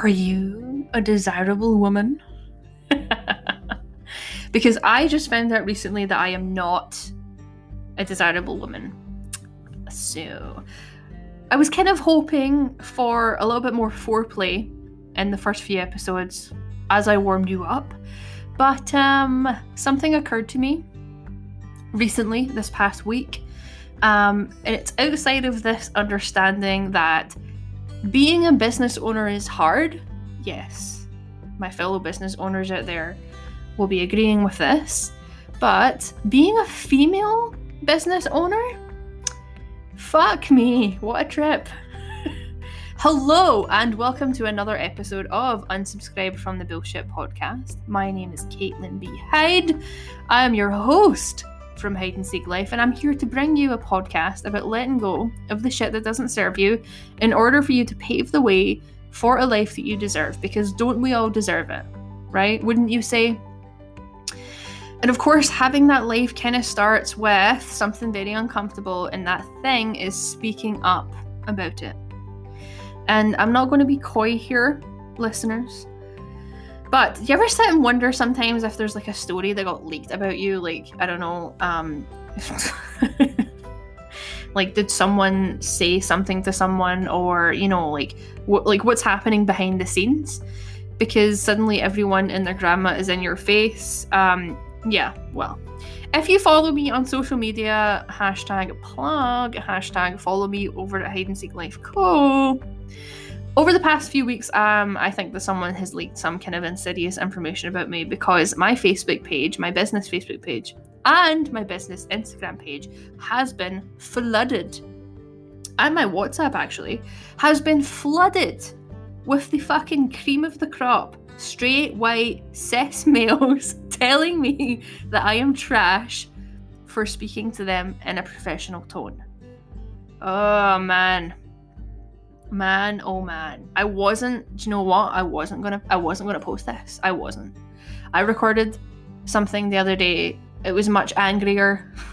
Are you a desirable woman? because I just found out recently that I am not a desirable woman. So I was kind of hoping for a little bit more foreplay in the first few episodes as I warmed you up. But um, something occurred to me recently, this past week. Um, and it's outside of this understanding that being a business owner is hard. Yes, my fellow business owners out there will be agreeing with this. But being a female business owner, fuck me, what a trip. Hello, and welcome to another episode of Unsubscribed from the Bullshit podcast. My name is Caitlin B. Hyde. I am your host from Hide and Seek Life, and I'm here to bring you a podcast about letting go of the shit that doesn't serve you in order for you to pave the way for a life that you deserve. Because don't we all deserve it, right? Wouldn't you say? And of course, having that life kind of starts with something very uncomfortable, and that thing is speaking up about it. And I'm not going to be coy here, listeners. But do you ever sit and wonder sometimes if there's like a story that got leaked about you? Like, I don't know, um, like did someone say something to someone, or you know, like what like what's happening behind the scenes? Because suddenly everyone and their grandma is in your face. Um, yeah, well, if you follow me on social media, hashtag plug, hashtag follow me over at Hide and Seek Life Co over the past few weeks, um, I think that someone has leaked some kind of insidious information about me because my Facebook page, my business Facebook page, and my business Instagram page has been flooded. And my WhatsApp actually has been flooded with the fucking cream of the crop, straight white cis males telling me that I am trash for speaking to them in a professional tone. Oh man man oh man. I wasn't do you know what? I wasn't gonna i wasn't gonna post this. I wasn't. I recorded something the other day. It was much angrier.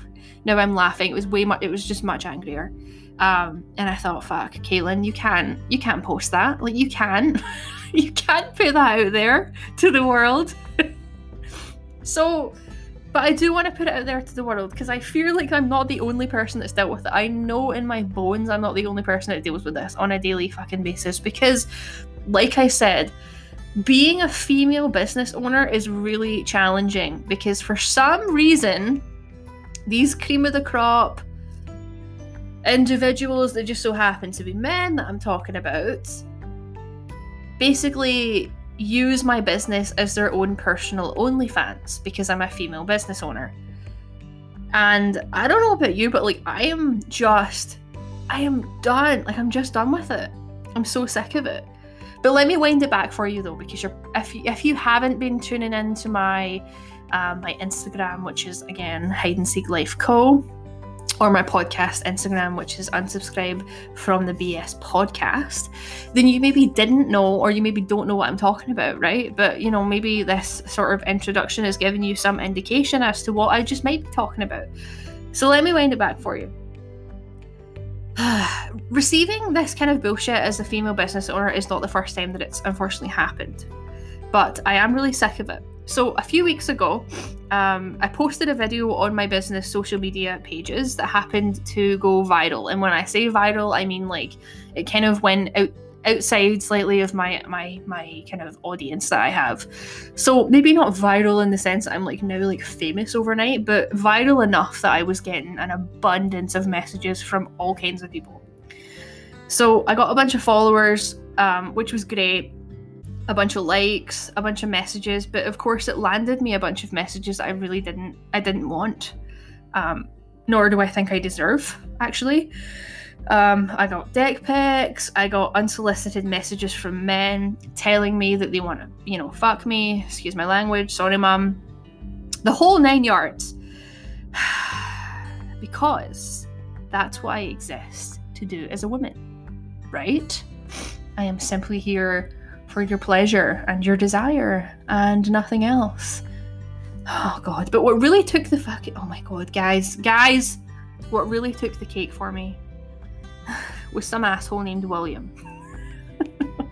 Now i'm laughing. It was way much it was just much angrier. Um and i thought fuck caitlin you can't you can't post that. Like you can't. You can't put that out there to the world. So but I do want to put it out there to the world because I feel like I'm not the only person that's dealt with it. I know in my bones I'm not the only person that deals with this on a daily fucking basis because, like I said, being a female business owner is really challenging because for some reason, these cream of the crop individuals that just so happen to be men that I'm talking about basically use my business as their own personal OnlyFans because I'm a female business owner. And I don't know about you, but like I am just I am done. Like I'm just done with it. I'm so sick of it. But let me wind it back for you though, because you're if you, if you haven't been tuning into my um, my Instagram, which is again Hide and Seek Life Co or my podcast Instagram, which is unsubscribe from the BS podcast, then you maybe didn't know or you maybe don't know what I'm talking about, right? But you know, maybe this sort of introduction has given you some indication as to what I just might be talking about. So let me wind it back for you. Receiving this kind of bullshit as a female business owner is not the first time that it's unfortunately happened. But I am really sick of it. So, a few weeks ago, um, I posted a video on my business social media pages that happened to go viral. And when I say viral, I mean like it kind of went out outside slightly of my my my kind of audience that I have. So maybe not viral in the sense that I'm like now like famous overnight, but viral enough that I was getting an abundance of messages from all kinds of people. So I got a bunch of followers, um, which was great a bunch of likes, a bunch of messages, but of course it landed me a bunch of messages I really didn't I didn't want. Um, nor do I think I deserve, actually. Um, I got deck pics, I got unsolicited messages from men telling me that they want to, you know, fuck me, excuse my language, sorry mum. The whole nine yards. because that's what I exist to do as a woman, right? I am simply here for your pleasure and your desire and nothing else. Oh god, but what really took the fucking oh my god, guys, guys, what really took the cake for me was some asshole named William.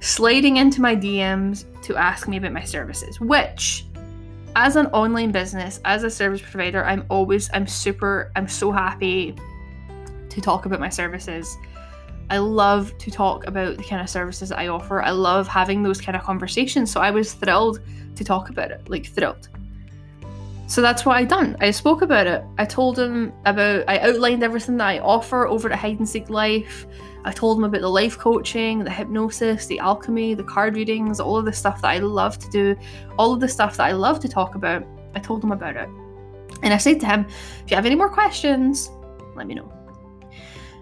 sliding into my DMs to ask me about my services, which as an online business, as a service provider, I'm always I'm super I'm so happy to talk about my services. I love to talk about the kind of services I offer. I love having those kind of conversations. So I was thrilled to talk about it, like thrilled. So that's what I done. I spoke about it. I told him about I outlined everything that I offer over at Hide and Seek Life. I told him about the life coaching, the hypnosis, the alchemy, the card readings, all of the stuff that I love to do, all of the stuff that I love to talk about. I told him about it. And I said to him, if you have any more questions, let me know.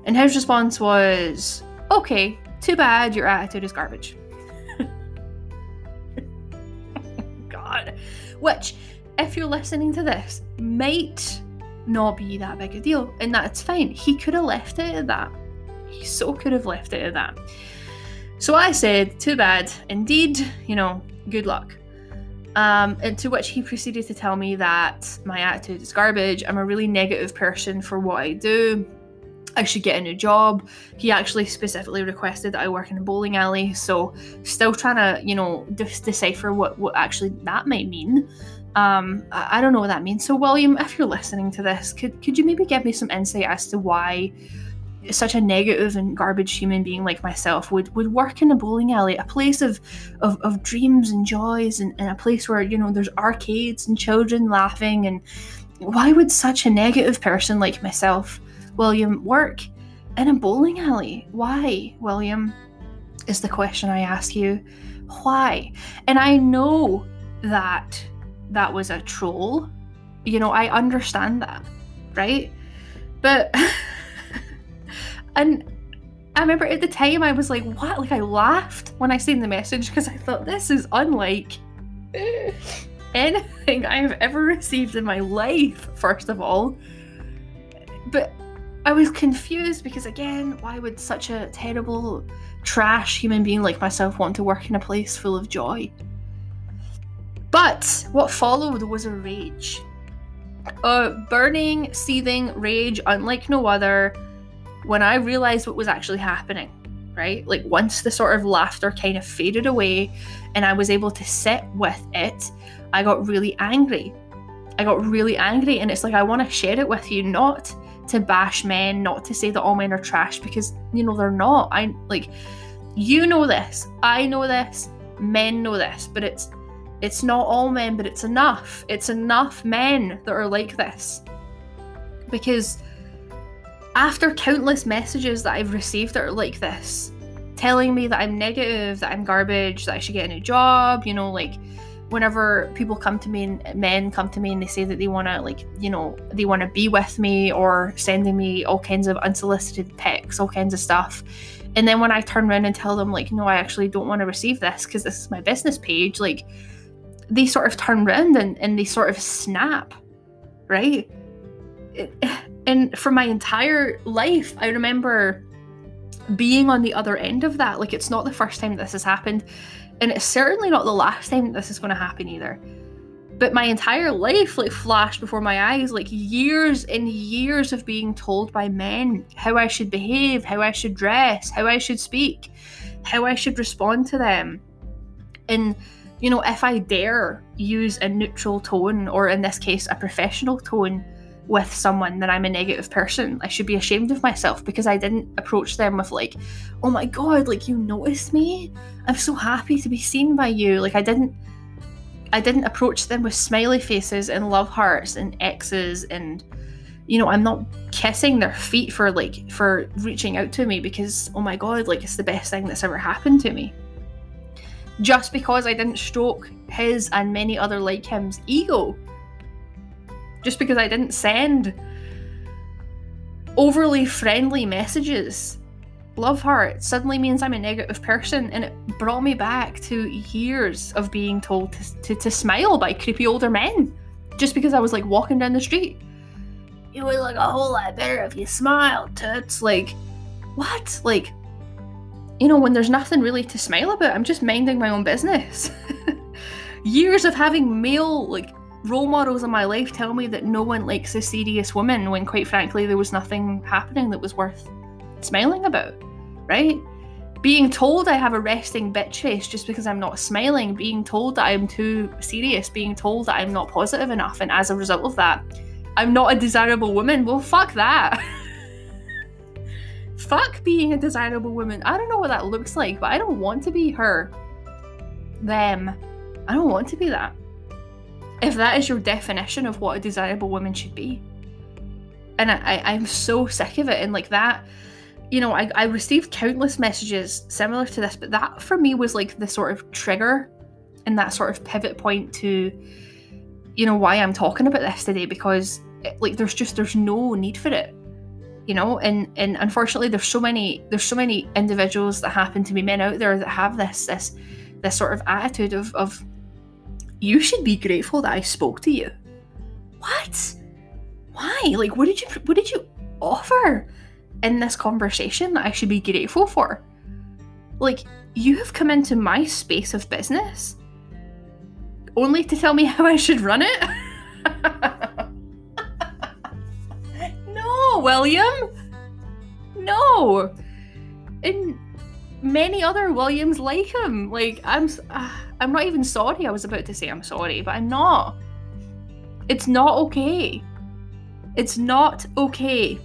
And his response was, okay, too bad your attitude is garbage. God. Which, if you're listening to this, might not be that big a deal, and that's fine. He could have left it at that. He so could have left it at that. So I said, too bad. Indeed, you know, good luck. Um, and to which he proceeded to tell me that my attitude is garbage. I'm a really negative person for what I do. I should get a new job. He actually specifically requested that I work in a bowling alley. So, still trying to, you know, decipher what what actually that might mean. Um, I, I don't know what that means. So, William, if you're listening to this, could could you maybe give me some insight as to why such a negative and garbage human being like myself would would work in a bowling alley, a place of of, of dreams and joys, and, and a place where you know there's arcades and children laughing and why would such a negative person like myself William, work in a bowling alley? Why, William? Is the question I ask you. Why? And I know that that was a troll. You know, I understand that, right? But, and I remember at the time I was like, what? Like, I laughed when I seen the message because I thought this is unlike anything I have ever received in my life, first of all. But I was confused because, again, why would such a terrible, trash human being like myself want to work in a place full of joy? But what followed was a rage. A burning, seething rage unlike no other when I realized what was actually happening, right? Like, once the sort of laughter kind of faded away and I was able to sit with it, I got really angry. I got really angry, and it's like, I want to share it with you, not to bash men, not to say that all men are trash because you know they're not. I like you know this. I know this. Men know this, but it's it's not all men, but it's enough. It's enough men that are like this. Because after countless messages that I've received that are like this, telling me that I'm negative, that I'm garbage, that I should get a new job, you know, like whenever people come to me and men come to me and they say that they want to like you know they want to be with me or sending me all kinds of unsolicited pics all kinds of stuff. And then when i turn around and tell them like no i actually don't want to receive this because this is my business page like they sort of turn around and, and they sort of snap right? And for my entire life i remember being on the other end of that. Like it's not the first time this has happened and it's certainly not the last time this is going to happen either. But my entire life like flashed before my eyes, like years and years of being told by men how I should behave, how I should dress, how I should speak, how I should respond to them. And you know, if I dare use a neutral tone, or in this case, a professional tone, with someone that I'm a negative person. I should be ashamed of myself because I didn't approach them with like, "Oh my god, like you noticed me? I'm so happy to be seen by you." Like I didn't I didn't approach them with smiley faces and love hearts and X's and you know, I'm not kissing their feet for like for reaching out to me because oh my god, like it's the best thing that's ever happened to me. Just because I didn't stroke his and many other like him's ego just because I didn't send overly friendly messages. Love heart suddenly means I'm a negative person, and it brought me back to years of being told to, to, to smile by creepy older men just because I was like walking down the street. You would look a whole lot better if you smiled, toots. Like, what? Like, you know, when there's nothing really to smile about, I'm just minding my own business. Years of having male, like, role models in my life tell me that no one likes a serious woman when, quite frankly, there was nothing happening that was worth smiling about, right? being told I have a resting bitch face just because I'm not smiling, being told that I'm too serious, being told that I'm not positive enough, and as a result of that, I'm not a desirable woman. Well, fuck that. fuck being a desirable woman. I don't know what that looks like, but I don't want to be her. Them. I don't want to be that. If that is your definition of what a desirable woman should be. And I, I, I'm so sick of it. And like that you know, I, I received countless messages similar to this, but that for me was like the sort of trigger and that sort of pivot point to, you know, why I'm talking about this today because it, like there's just there's no need for it, you know, and and unfortunately there's so many there's so many individuals that happen to be men out there that have this this this sort of attitude of of you should be grateful that I spoke to you. What? Why? Like, what did you what did you offer? in this conversation that I should be grateful for. Like, you have come into my space of business only to tell me how I should run it? no, William! No! And many other Williams like him. Like, I'm. Uh, I'm not even sorry. I was about to say I'm sorry, but I'm not. It's not okay. It's not okay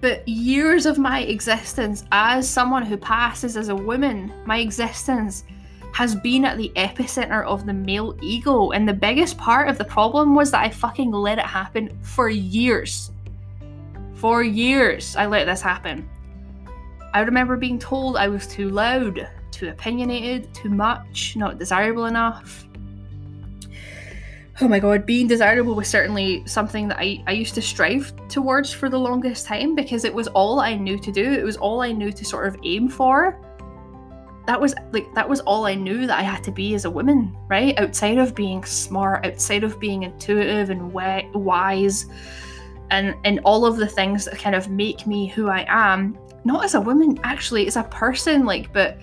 but years of my existence as someone who passes as a woman, my existence has been at the epicenter of the male ego. And the biggest part of the problem was that I fucking let it happen for years. For years, I let this happen. I remember being told I was too loud, too opinionated, too much, not desirable enough oh my god, being desirable was certainly something that I, I used to strive towards for the longest time because it was all I knew to do. It was all I knew to sort of aim for. That was like that was all I knew that I had to be as a woman, right? Outside of being smart, outside of being intuitive and wise, and and all of the things that kind of make me who I am, not as a woman, actually, as a person. Like, but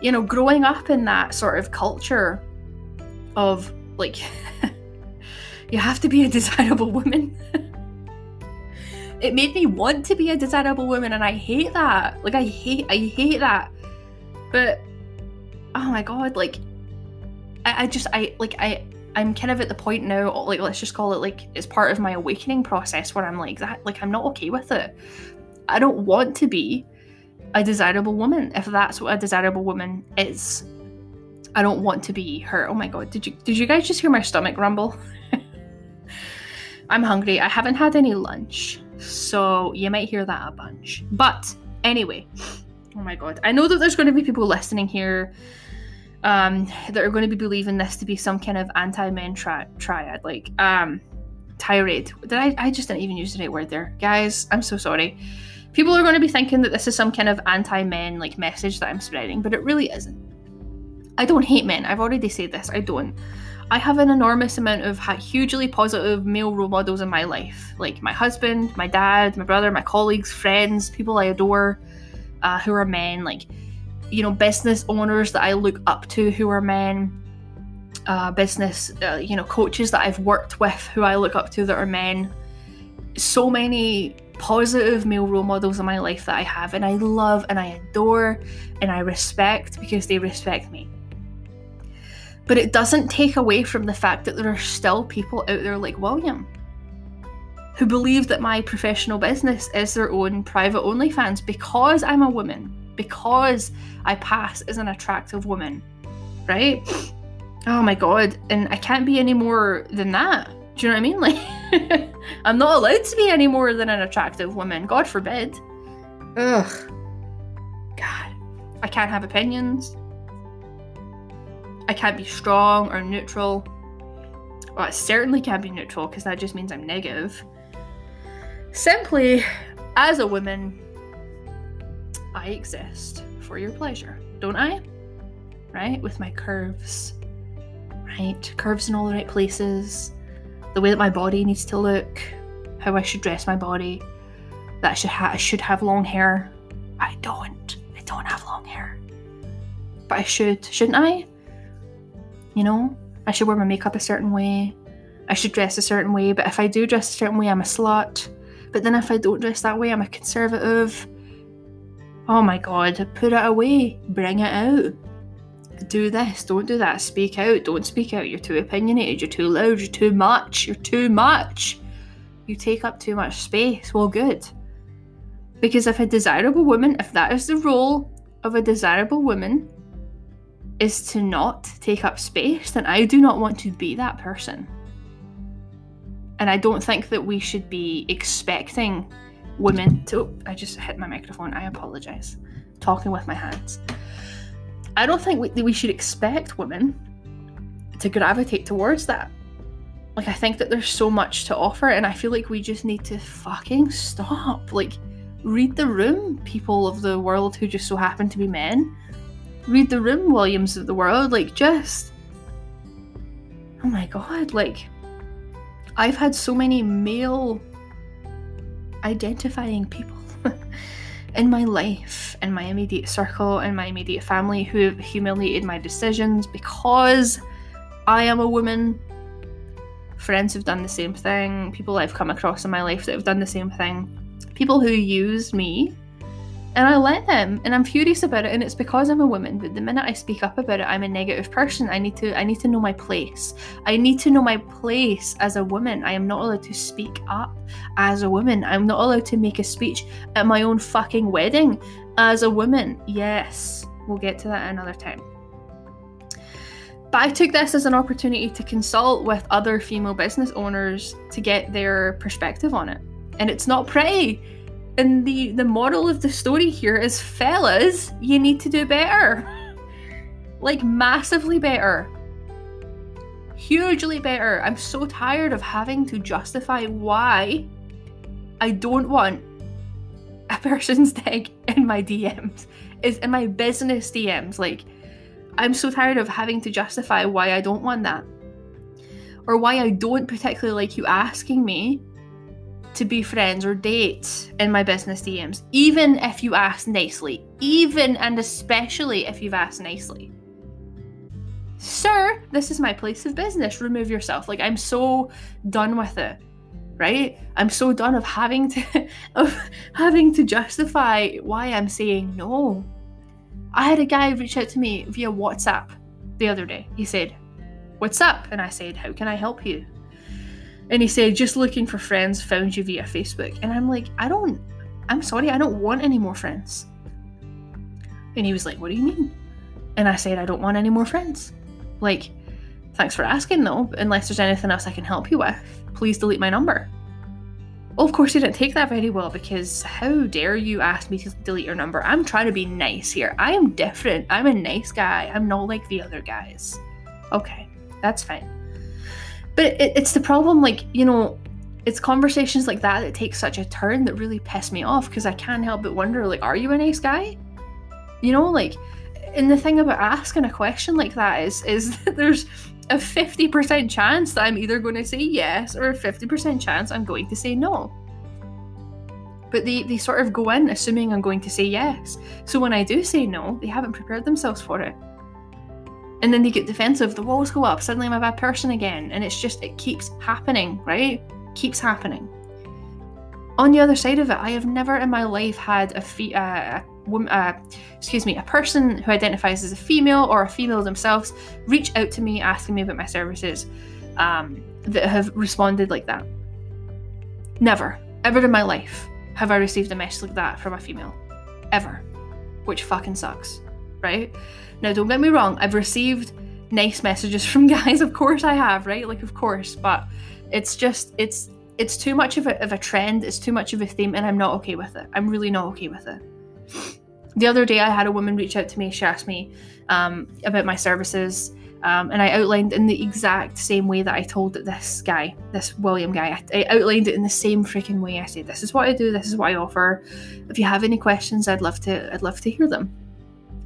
you know, growing up in that sort of culture of like you have to be a desirable woman. it made me want to be a desirable woman and I hate that. Like I hate I hate that. But oh my god, like I, I just I like I I'm kind of at the point now, like let's just call it like it's part of my awakening process where I'm like that like I'm not okay with it. I don't want to be a desirable woman if that's what a desirable woman is. I don't want to be her. Oh my god, did you did you guys just hear my stomach rumble? I'm hungry. I haven't had any lunch, so you might hear that a bunch. But anyway, oh my god, I know that there's going to be people listening here um, that are going to be believing this to be some kind of anti-men tri- triad, like um, tirade. Did I? I just didn't even use the right word there, guys. I'm so sorry. People are going to be thinking that this is some kind of anti-men like message that I'm spreading, but it really isn't. I don't hate men. I've already said this. I don't. I have an enormous amount of hugely positive male role models in my life, like my husband, my dad, my brother, my colleagues, friends, people I adore, uh, who are men, like you know, business owners that I look up to who are men, uh, business, uh, you know, coaches that I've worked with who I look up to that are men. So many positive male role models in my life that I have, and I love and I adore and I respect because they respect me. But it doesn't take away from the fact that there are still people out there like William who believe that my professional business is their own private OnlyFans because I'm a woman, because I pass as an attractive woman, right? Oh my god, and I can't be any more than that. Do you know what I mean? Like, I'm not allowed to be any more than an attractive woman. God forbid. Ugh. God. I can't have opinions. I can't be strong or neutral. Well, I certainly can't be neutral because that just means I'm negative. Simply, as a woman, I exist for your pleasure, don't I? Right? With my curves, right? Curves in all the right places, the way that my body needs to look, how I should dress my body, that I should, ha- I should have long hair. I don't. I don't have long hair. But I should, shouldn't I? You know, I should wear my makeup a certain way. I should dress a certain way, but if I do dress a certain way, I'm a slut. But then if I don't dress that way, I'm a conservative. Oh my god, put it away, bring it out. Do this, don't do that, speak out, don't speak out. You're too opinionated, you're too loud, you're too much, you're too much. You take up too much space. Well, good. Because if a desirable woman, if that is the role of a desirable woman, is to not take up space, then I do not want to be that person. And I don't think that we should be expecting women to. Oh, I just hit my microphone. I apologize. Talking with my hands. I don't think we, we should expect women to gravitate towards that. Like, I think that there's so much to offer, and I feel like we just need to fucking stop. Like, read the room, people of the world who just so happen to be men. Read the room, Williams of the world. Like, just. Oh my god, like I've had so many male identifying people in my life, in my immediate circle, in my immediate family who have humiliated my decisions because I am a woman. Friends have done the same thing, people I've come across in my life that have done the same thing, people who use me and I let them and I'm furious about it and it's because I'm a woman but the minute I speak up about it I'm a negative person. I need to I need to know my place. I need to know my place as a woman. I am not allowed to speak up as a woman. I'm not allowed to make a speech at my own fucking wedding as a woman. Yes we'll get to that another time. But I took this as an opportunity to consult with other female business owners to get their perspective on it. And it's not pretty and the the moral of the story here is fellas you need to do better. Like massively better. Hugely better. I'm so tired of having to justify why i don't want a person's dick in my dms is in my business dms like i'm so tired of having to justify why i don't want that or why i don't particularly like you asking me to be friends or date in my business DMs, even if you ask nicely, even and especially if you've asked nicely. Sir, this is my place of business. Remove yourself. Like I'm so done with it. Right? I'm so done of having to of having to justify why I'm saying no. I had a guy reach out to me via WhatsApp the other day. He said, What's up? And I said, How can I help you? And he said, just looking for friends, found you via Facebook. And I'm like, I don't, I'm sorry, I don't want any more friends. And he was like, What do you mean? And I said, I don't want any more friends. Like, thanks for asking though, unless there's anything else I can help you with, please delete my number. Well, of course, he didn't take that very well because how dare you ask me to delete your number? I'm trying to be nice here. I am different. I'm a nice guy. I'm not like the other guys. Okay, that's fine. But it, it's the problem, like, you know, it's conversations like that that take such a turn that really piss me off because I can't help but wonder, like, are you a nice guy? You know, like, and the thing about asking a question like that is, is that there's a 50% chance that I'm either going to say yes or a 50% chance I'm going to say no. But they, they sort of go in assuming I'm going to say yes. So when I do say no, they haven't prepared themselves for it and then they get defensive, the walls go up, suddenly I'm a bad person again. And it's just, it keeps happening, right? Keeps happening. On the other side of it, I have never in my life had a, fe- uh, a uh, excuse me, a person who identifies as a female or a female themselves reach out to me asking me about my services um, that have responded like that. Never, ever in my life have I received a message like that from a female. Ever. Which fucking sucks, right? Now, don't get me wrong, I've received nice messages from guys, of course I have, right? Like, of course, but it's just, it's, it's too much of a, of a trend, it's too much of a theme, and I'm not okay with it. I'm really not okay with it. The other day, I had a woman reach out to me. She asked me um, about my services, um, and I outlined in the exact same way that I told this guy, this William guy. I, I outlined it in the same freaking way. I said, "This is what I do. This is what I offer. If you have any questions, I'd love to. I'd love to hear them."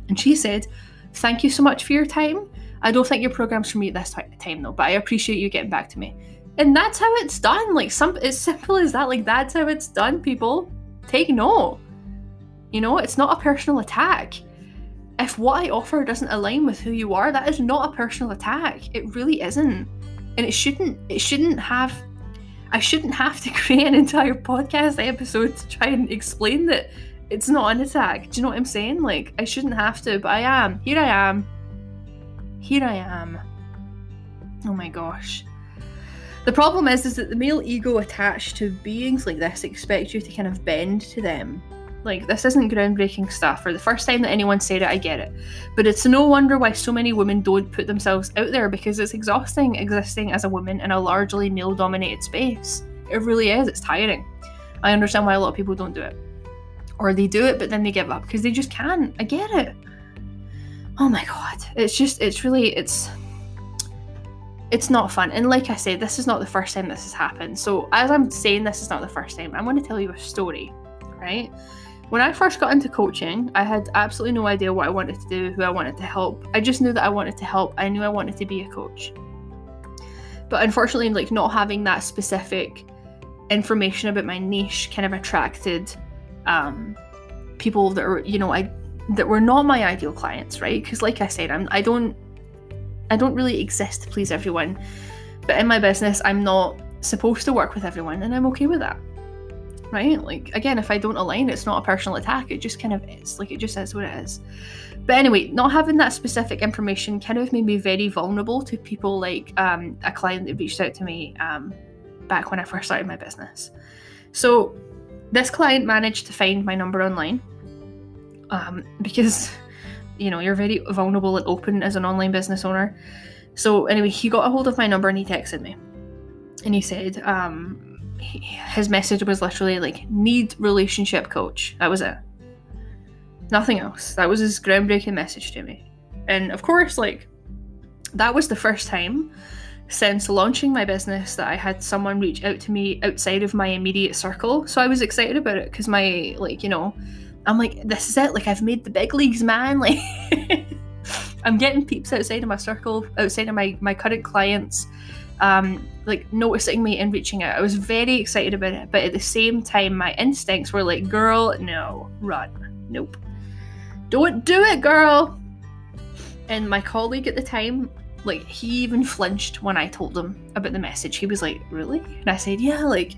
And she said, Thank you so much for your time. I don't think your program's for me at this time though, but I appreciate you getting back to me. And that's how it's done. Like some as simple as that. Like that's how it's done, people. Take note. You know, it's not a personal attack. If what I offer doesn't align with who you are, that is not a personal attack. It really isn't. And it shouldn't it shouldn't have I shouldn't have to create an entire podcast episode to try and explain that it's not an attack. Do you know what I'm saying? Like, I shouldn't have to, but I am. Here I am. Here I am. Oh my gosh. The problem is, is that the male ego attached to beings like this expects you to kind of bend to them. Like, this isn't groundbreaking stuff. For the first time that anyone said it, I get it. But it's no wonder why so many women don't put themselves out there because it's exhausting existing as a woman in a largely male dominated space. It really is. It's tiring. I understand why a lot of people don't do it. Or they do it, but then they give up because they just can't. I get it. Oh my god. It's just, it's really, it's it's not fun. And like I said, this is not the first time this has happened. So as I'm saying this is not the first time, I'm going to tell you a story, right? When I first got into coaching, I had absolutely no idea what I wanted to do, who I wanted to help. I just knew that I wanted to help. I knew I wanted to be a coach. But unfortunately, like not having that specific information about my niche kind of attracted um, people that are, you know, I that were not my ideal clients, right? Because like I said, I'm I don't I don't really exist to please everyone. But in my business, I'm not supposed to work with everyone, and I'm okay with that. Right? Like, again, if I don't align, it's not a personal attack. It just kind of is. Like, it just is what it is. But anyway, not having that specific information kind of made me very vulnerable to people like um, a client that reached out to me um, back when I first started my business. So, this client managed to find my number online um, because you know, you're very vulnerable and open as an online business owner. So anyway, he got a hold of my number and he texted me, and he said, um, he, his message was literally like, "Need relationship coach." That was it. Nothing else. That was his groundbreaking message to me. And of course, like, that was the first time since launching my business that I had someone reach out to me outside of my immediate circle. So I was excited about it because my, like, you know, I'm like, this is it. Like, I've made the big leagues, man. Like, I'm getting peeps outside of my circle, outside of my my current clients, um, like noticing me and reaching out. I was very excited about it, but at the same time, my instincts were like, "Girl, no, run, nope, don't do it, girl." And my colleague at the time like he even flinched when I told him about the message. He was like, "Really?" And I said, "Yeah, like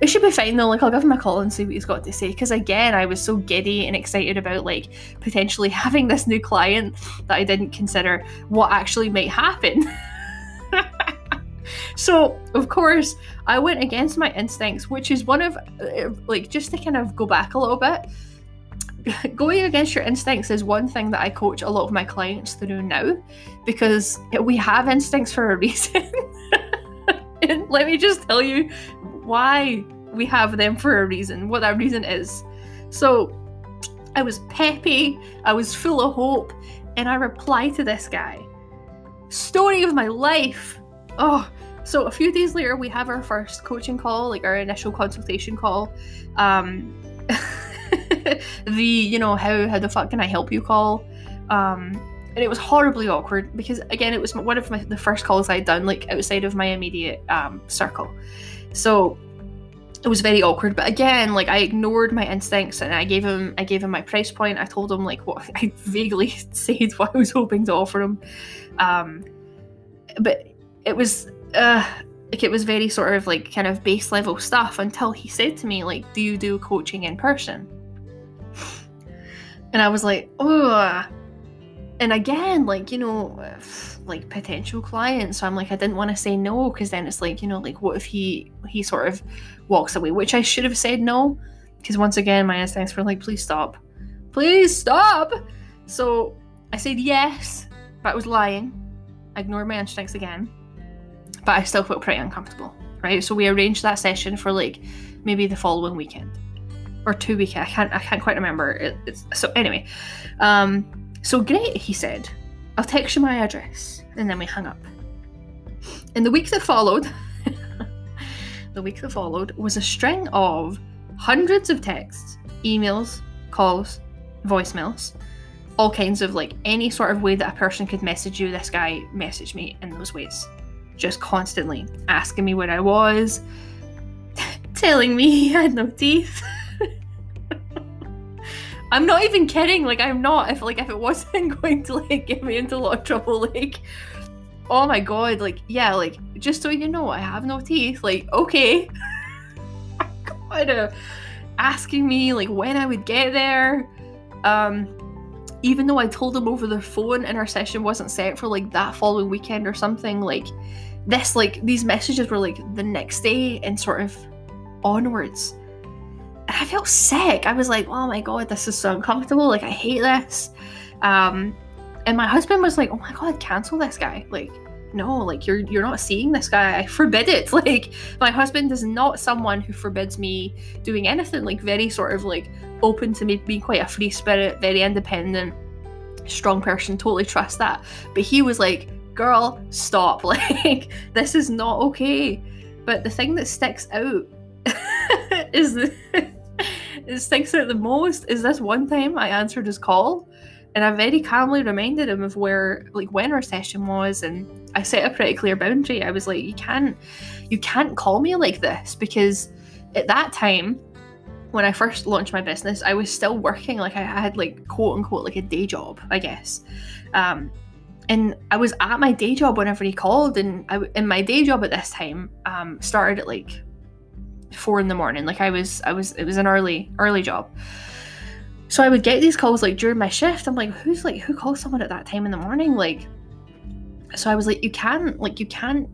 it should be fine though. Like I'll give him a call and see what he's got to say." Because again, I was so giddy and excited about like potentially having this new client that I didn't consider what actually might happen. so of course, I went against my instincts, which is one of uh, like just to kind of go back a little bit going against your instincts is one thing that I coach a lot of my clients through now because we have instincts for a reason. and let me just tell you why we have them for a reason, what that reason is. So I was peppy, I was full of hope, and I reply to this guy. Story of my life. Oh, so a few days later, we have our first coaching call, like our initial consultation call. Um, the you know how how the fuck can I help you call, um, and it was horribly awkward because again it was one of my, the first calls I'd done like outside of my immediate um, circle, so it was very awkward. But again, like I ignored my instincts and I gave him I gave him my price point. I told him like what I vaguely said what I was hoping to offer him, um, but it was. Uh, like it was very sort of like kind of base level stuff until he said to me like do you do coaching in person and I was like, oh. And again, like, you know, like potential clients. So I'm like, I didn't want to say no because then it's like, you know, like what if he he sort of walks away, which I should have said no. Because once again, my instincts were like, please stop. Please stop. So I said yes, but I was lying. I ignored my instincts again. But I still felt pretty uncomfortable. Right. So we arranged that session for like maybe the following weekend or two week. I can't I can't quite remember. It, so anyway. Um, so great, he said. I'll text you my address, and then we hung up. In the week that followed, the week that followed was a string of hundreds of texts, emails, calls, voicemails, all kinds of like any sort of way that a person could message you. This guy messaged me in those ways, just constantly asking me where I was, telling me he had no teeth. I'm not even kidding. Like I'm not. If like if it wasn't going to like get me into a lot of trouble, like oh my god, like yeah, like just so you know, I have no teeth. Like okay, god, asking me like when I would get there. Um, even though I told him over the phone and our session wasn't set for like that following weekend or something, like this, like these messages were like the next day and sort of onwards. I felt sick. I was like, oh my god, this is so uncomfortable. Like, I hate this. Um, and my husband was like, oh my god, cancel this guy. Like, no, like you're you're not seeing this guy. I forbid it. Like my husband is not someone who forbids me doing anything. Like very sort of like open to me being quite a free spirit, very independent, strong person. Totally trust that. But he was like, girl, stop. Like this is not okay. But the thing that sticks out is the it sticks out the most is this one time I answered his call and I very calmly reminded him of where like when our session was and I set a pretty clear boundary. I was like, you can't you can't call me like this because at that time when I first launched my business, I was still working like I had like quote unquote like a day job, I guess. Um, and I was at my day job whenever he called, and I in my day job at this time um, started at like four in the morning. Like I was, I was, it was an early, early job. So I would get these calls like during my shift. I'm like, who's like, who calls someone at that time in the morning? Like, so I was like, you can't, like, you can't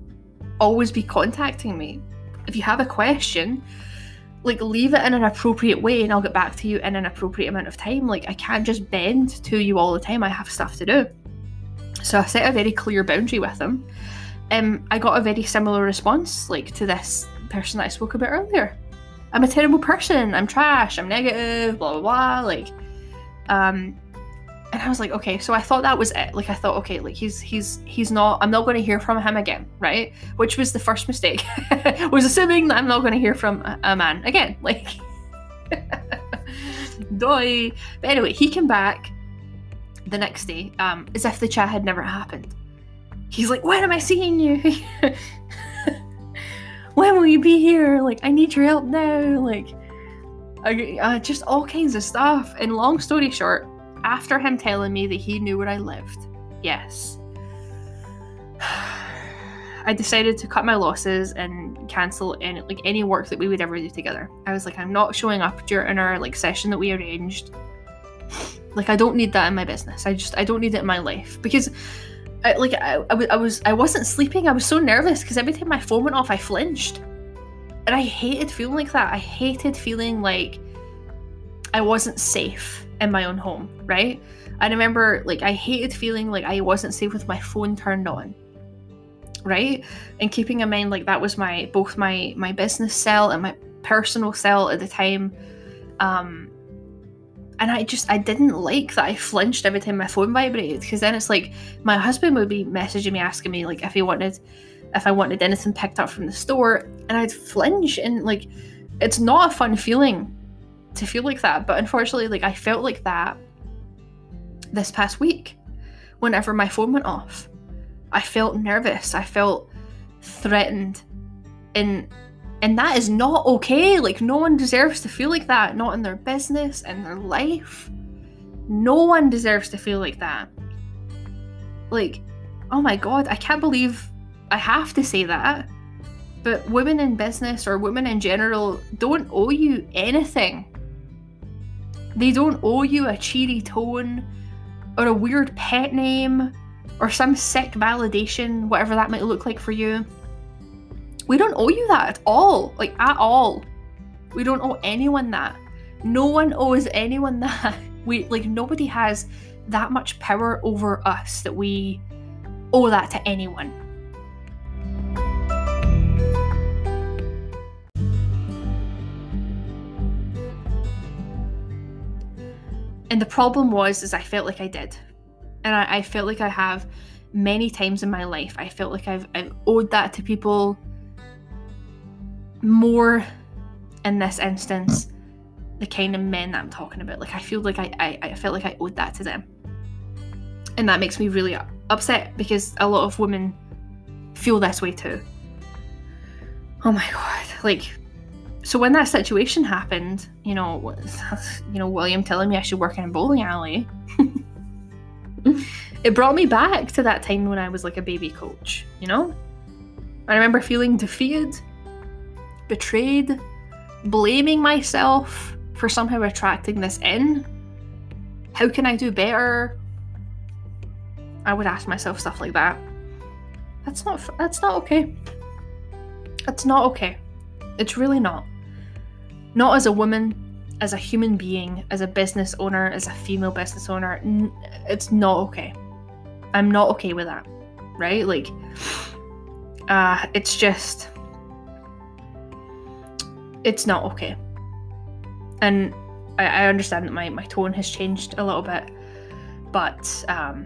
always be contacting me. If you have a question, like, leave it in an appropriate way and I'll get back to you in an appropriate amount of time. Like, I can't just bend to you all the time. I have stuff to do. So I set a very clear boundary with them. Um, I got a very similar response, like, to this person that I spoke about earlier. I'm a terrible person. I'm trash. I'm negative. Blah blah blah. Like, um, and I was like, okay. So I thought that was it. Like, I thought, okay, like he's he's he's not. I'm not going to hear from him again, right? Which was the first mistake. was assuming that I'm not going to hear from a, a man again. Like, doy. But anyway, he came back the next day, um, as if the chat had never happened. He's like, when am I seeing you? when will you be here? Like, I need your help now. Like, I, uh, just all kinds of stuff. And long story short, after him telling me that he knew where I lived, yes, I decided to cut my losses and cancel any like any work that we would ever do together. I was like, I'm not showing up during our like session that we arranged. Like, I don't need that in my business. I just I don't need it in my life because I, like I, I, I was I wasn't sleeping. I was so nervous because every time my phone went off, I flinched, and I hated feeling like that. I hated feeling like I wasn't safe in my own home. Right? I remember like I hated feeling like I wasn't safe with my phone turned on. Right? And keeping in mind like that was my both my my business cell and my personal cell at the time. Um, and I just I didn't like that I flinched every time my phone vibrated because then it's like my husband would be messaging me asking me like if he wanted if I wanted anything picked up from the store and I'd flinch and like it's not a fun feeling to feel like that but unfortunately like I felt like that this past week whenever my phone went off. I felt nervous I felt threatened and and that is not okay. Like, no one deserves to feel like that, not in their business, in their life. No one deserves to feel like that. Like, oh my god, I can't believe I have to say that. But women in business or women in general don't owe you anything. They don't owe you a cheery tone or a weird pet name or some sick validation, whatever that might look like for you. We don't owe you that at all. Like, at all. We don't owe anyone that. No one owes anyone that. We, like, nobody has that much power over us that we owe that to anyone. And the problem was, is I felt like I did. And I, I felt like I have many times in my life. I felt like I've, I've owed that to people more in this instance the kind of men that I'm talking about. Like I feel like I, I, I felt like I owed that to them. And that makes me really upset because a lot of women feel this way too. Oh my god. Like so when that situation happened, you know, you know, William telling me I should work in a bowling alley. it brought me back to that time when I was like a baby coach, you know? I remember feeling defeated betrayed, blaming myself for somehow attracting this in. How can I do better? I would ask myself stuff like that. That's not that's not okay. It's not okay. It's really not. Not as a woman, as a human being, as a business owner, as a female business owner, n- it's not okay. I'm not okay with that. Right? Like uh it's just it's not okay. And I, I understand that my, my tone has changed a little bit, but um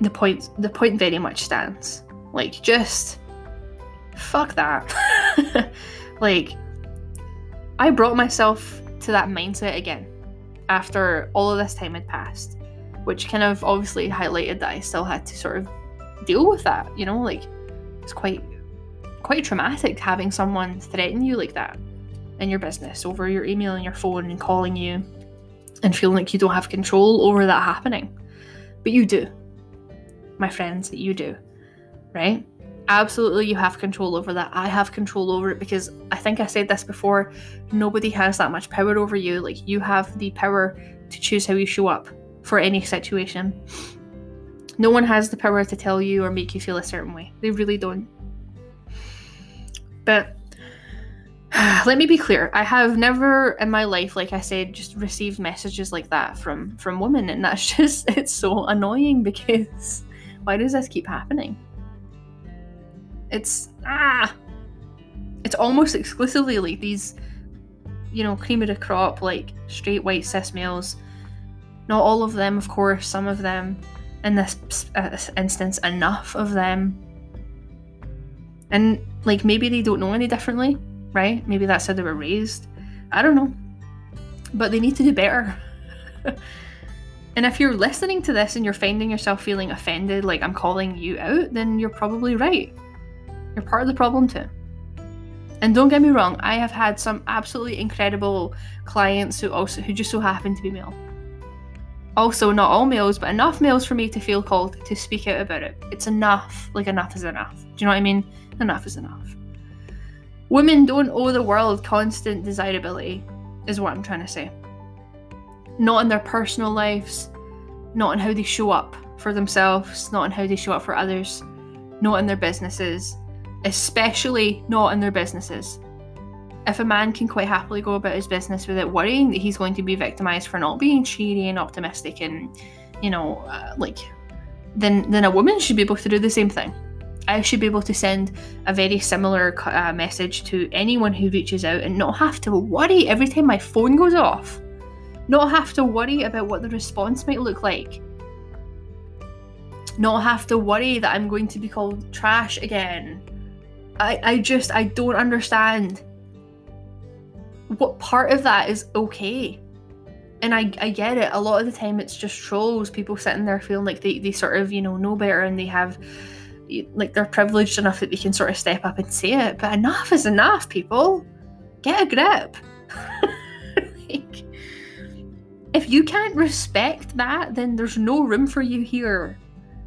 the point the point very much stands. Like just fuck that. like I brought myself to that mindset again after all of this time had passed, which kind of obviously highlighted that I still had to sort of deal with that, you know, like it's quite quite traumatic having someone threaten you like that in your business over your email and your phone and calling you and feeling like you don't have control over that happening. But you do my friends, you do, right? Absolutely, you have control over that. I have control over it because I think I said this before nobody has that much power over you. Like, you have the power to choose how you show up for any situation. No one has the power to tell you or make you feel a certain way. They really don't. But let me be clear i have never in my life like i said just received messages like that from from women and that's just it's so annoying because why does this keep happening? It's ah it's almost exclusively like these you know, cream of the crop, like straight white cis males. Not all of them, of course, some of them. In this uh, instance, enough of them. And like maybe they don't know any differently, right? Maybe that's how they were raised. I don't know. But they need to do better. And if you're listening to this and you're finding yourself feeling offended, like I'm calling you out, then you're probably right. You're part of the problem too. And don't get me wrong, I have had some absolutely incredible clients who also who just so happen to be male. Also, not all males, but enough males for me to feel called to speak out about it. It's enough. Like enough is enough. Do you know what I mean? Enough is enough. Women don't owe the world constant desirability, is what I'm trying to say not in their personal lives, not in how they show up for themselves, not in how they show up for others, not in their businesses, especially not in their businesses. If a man can quite happily go about his business without worrying that he's going to be victimized for not being cheery and optimistic and, you know, uh, like, then then a woman should be able to do the same thing. I should be able to send a very similar uh, message to anyone who reaches out and not have to worry every time my phone goes off not have to worry about what the response might look like. Not have to worry that I'm going to be called trash again. I, I just, I don't understand what part of that is okay. And I, I get it. A lot of the time it's just trolls, people sitting there feeling like they, they sort of, you know, know better and they have, like, they're privileged enough that they can sort of step up and say it. But enough is enough, people. Get a grip. like, if you can't respect that, then there's no room for you here.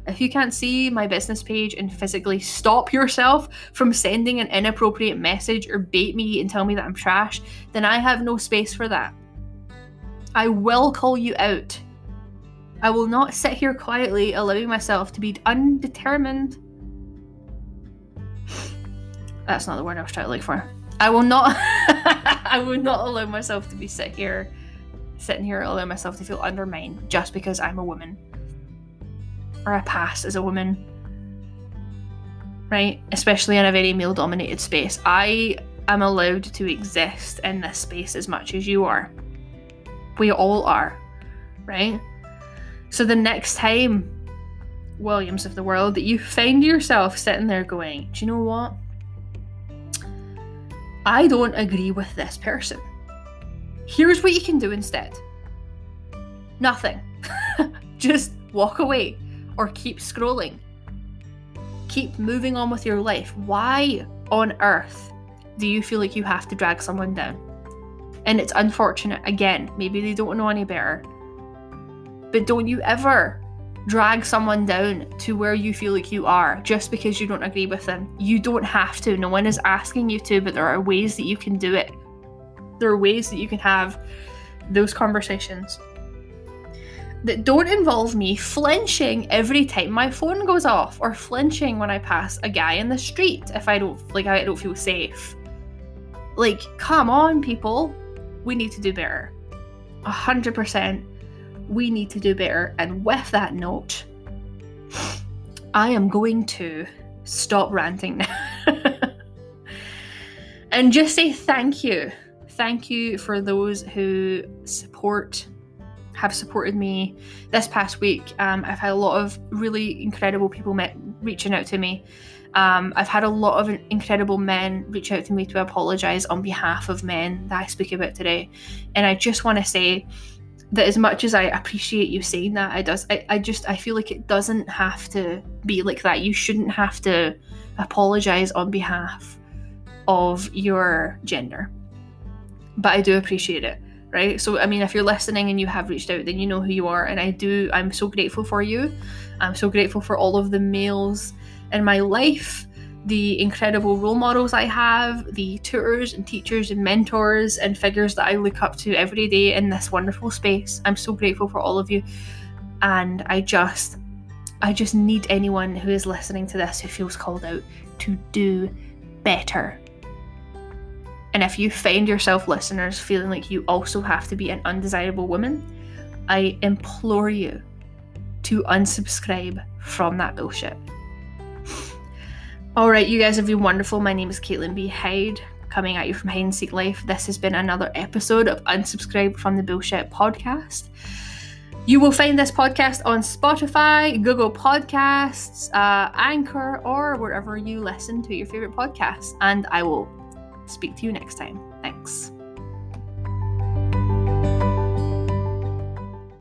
If you can't see my business page and physically stop yourself from sending an inappropriate message or bait me and tell me that I'm trash, then I have no space for that. I will call you out. I will not sit here quietly allowing myself to be undetermined. That's not the word I was trying to look for. I will not I will not allow myself to be sit here sitting here allow myself to feel undermined just because I'm a woman or I pass as a woman. Right? Especially in a very male dominated space. I am allowed to exist in this space as much as you are. We all are. Right? So the next time, Williams of the world, that you find yourself sitting there going, Do you know what? I don't agree with this person. Here's what you can do instead nothing. Just walk away or keep scrolling. Keep moving on with your life. Why on earth do you feel like you have to drag someone down? And it's unfortunate. Again, maybe they don't know any better. But don't you ever drag someone down to where you feel like you are just because you don't agree with them. You don't have to. No one is asking you to, but there are ways that you can do it there are ways that you can have those conversations that don't involve me flinching every time my phone goes off or flinching when I pass a guy in the street if I don't like I don't feel safe. Like, come on, people. We need to do better. A hundred percent we need to do better. And with that note, I am going to stop ranting now. and just say thank you. Thank you for those who support have supported me this past week. Um, I've had a lot of really incredible people met, reaching out to me. Um, I've had a lot of incredible men reach out to me to apologise on behalf of men that I speak about today. And I just want to say that as much as I appreciate you saying that, I does I, I just I feel like it doesn't have to be like that. You shouldn't have to apologise on behalf of your gender. But I do appreciate it right? So, I mean, if you're listening and you have reached out, then you know who you are. And I do, I'm so grateful for you. I'm so grateful for all of the males in my life, the incredible role models I have, the tutors and teachers and mentors and figures that I look up to every day in this wonderful space. I'm so grateful for all of you. And I just, I just need anyone who is listening to this who feels called out to do better and if you find yourself, listeners, feeling like you also have to be an undesirable woman, I implore you to unsubscribe from that bullshit. All right, you guys have been wonderful. My name is Caitlin B. Hyde, coming at you from Hide and Seek Life. This has been another episode of Unsubscribe from the Bullshit podcast. You will find this podcast on Spotify, Google Podcasts, uh, Anchor, or wherever you listen to your favorite podcasts. And I will speak to you next time. Thanks.